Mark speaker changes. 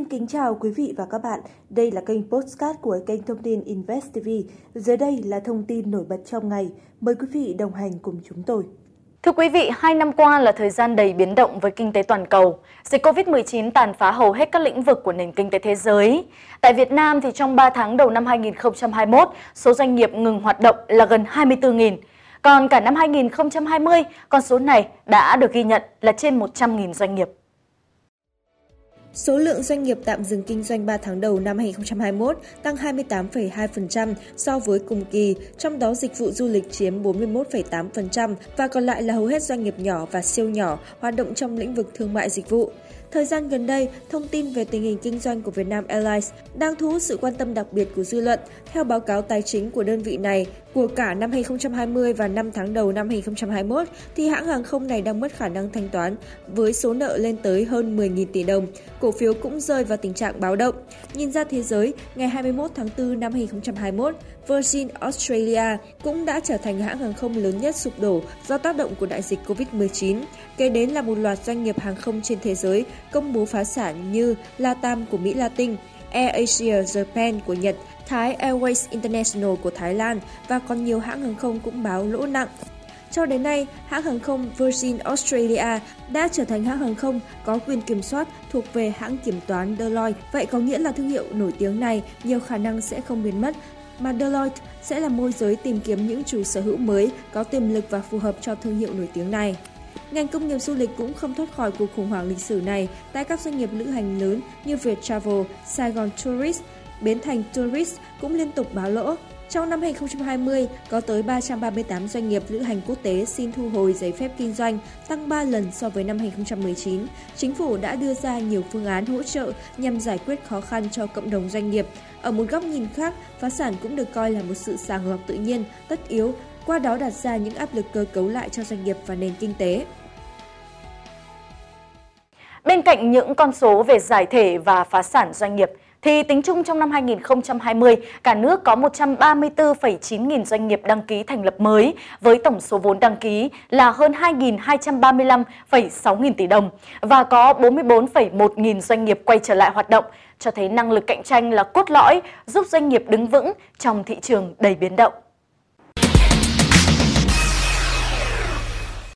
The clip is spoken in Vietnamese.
Speaker 1: Xin kính chào quý vị và các bạn. Đây là kênh postcard của kênh thông tin Invest TV. Dưới đây là thông tin nổi bật trong ngày. Mời quý vị đồng hành cùng chúng tôi.
Speaker 2: Thưa quý vị, hai năm qua là thời gian đầy biến động với kinh tế toàn cầu. Dịch COVID-19 tàn phá hầu hết các lĩnh vực của nền kinh tế thế giới. Tại Việt Nam thì trong 3 tháng đầu năm 2021, số doanh nghiệp ngừng hoạt động là gần 24.000. Còn cả năm 2020, con số này đã được ghi nhận là trên 100.000 doanh nghiệp.
Speaker 1: Số lượng doanh nghiệp tạm dừng kinh doanh 3 tháng đầu năm 2021 tăng 28,2% so với cùng kỳ, trong đó dịch vụ du lịch chiếm 41,8% và còn lại là hầu hết doanh nghiệp nhỏ và siêu nhỏ hoạt động trong lĩnh vực thương mại dịch vụ. Thời gian gần đây, thông tin về tình hình kinh doanh của Vietnam Airlines đang thu hút sự quan tâm đặc biệt của dư luận. Theo báo cáo tài chính của đơn vị này, của cả năm 2020 và 5 tháng đầu năm 2021, thì hãng hàng không này đang mất khả năng thanh toán với số nợ lên tới hơn 10.000 tỷ đồng. Cổ phiếu cũng rơi vào tình trạng báo động. Nhìn ra thế giới, ngày 21 tháng 4 năm 2021, Virgin Australia cũng đã trở thành hãng hàng không lớn nhất sụp đổ do tác động của đại dịch COVID-19. Kế đến là một loạt doanh nghiệp hàng không trên thế giới công bố phá sản như Latam của Mỹ Latin, AirAsia Japan của Nhật, Thái Airways International của Thái Lan và còn nhiều hãng hàng không cũng báo lỗ nặng. Cho đến nay, hãng hàng không Virgin Australia đã trở thành hãng hàng không có quyền kiểm soát thuộc về hãng kiểm toán Deloitte. Vậy có nghĩa là thương hiệu nổi tiếng này nhiều khả năng sẽ không biến mất, mà Deloitte sẽ là môi giới tìm kiếm những chủ sở hữu mới có tiềm lực và phù hợp cho thương hiệu nổi tiếng này. Ngành công nghiệp du lịch cũng không thoát khỏi cuộc khủng hoảng lịch sử này tại các doanh nghiệp lữ hành lớn như Viettravel, Saigon Tourist, Bến Thành Tourist cũng liên tục báo lỗ. Trong năm 2020, có tới 338 doanh nghiệp lữ hành quốc tế xin thu hồi giấy phép kinh doanh, tăng 3 lần so với năm 2019. Chính phủ đã đưa ra nhiều phương án hỗ trợ nhằm giải quyết khó khăn cho cộng đồng doanh nghiệp. Ở một góc nhìn khác, phá sản cũng được coi là một sự sàng lọc tự nhiên, tất yếu, qua đó đặt ra những áp lực cơ cấu lại cho doanh nghiệp và nền kinh tế.
Speaker 2: Bên cạnh những con số về giải thể và phá sản doanh nghiệp, thì tính chung trong năm 2020, cả nước có 134,9 nghìn doanh nghiệp đăng ký thành lập mới, với tổng số vốn đăng ký là hơn 2.235,6 nghìn tỷ đồng và có 44,1 nghìn doanh nghiệp quay trở lại hoạt động, cho thấy năng lực cạnh tranh là cốt lõi giúp doanh nghiệp đứng vững trong thị trường đầy biến động.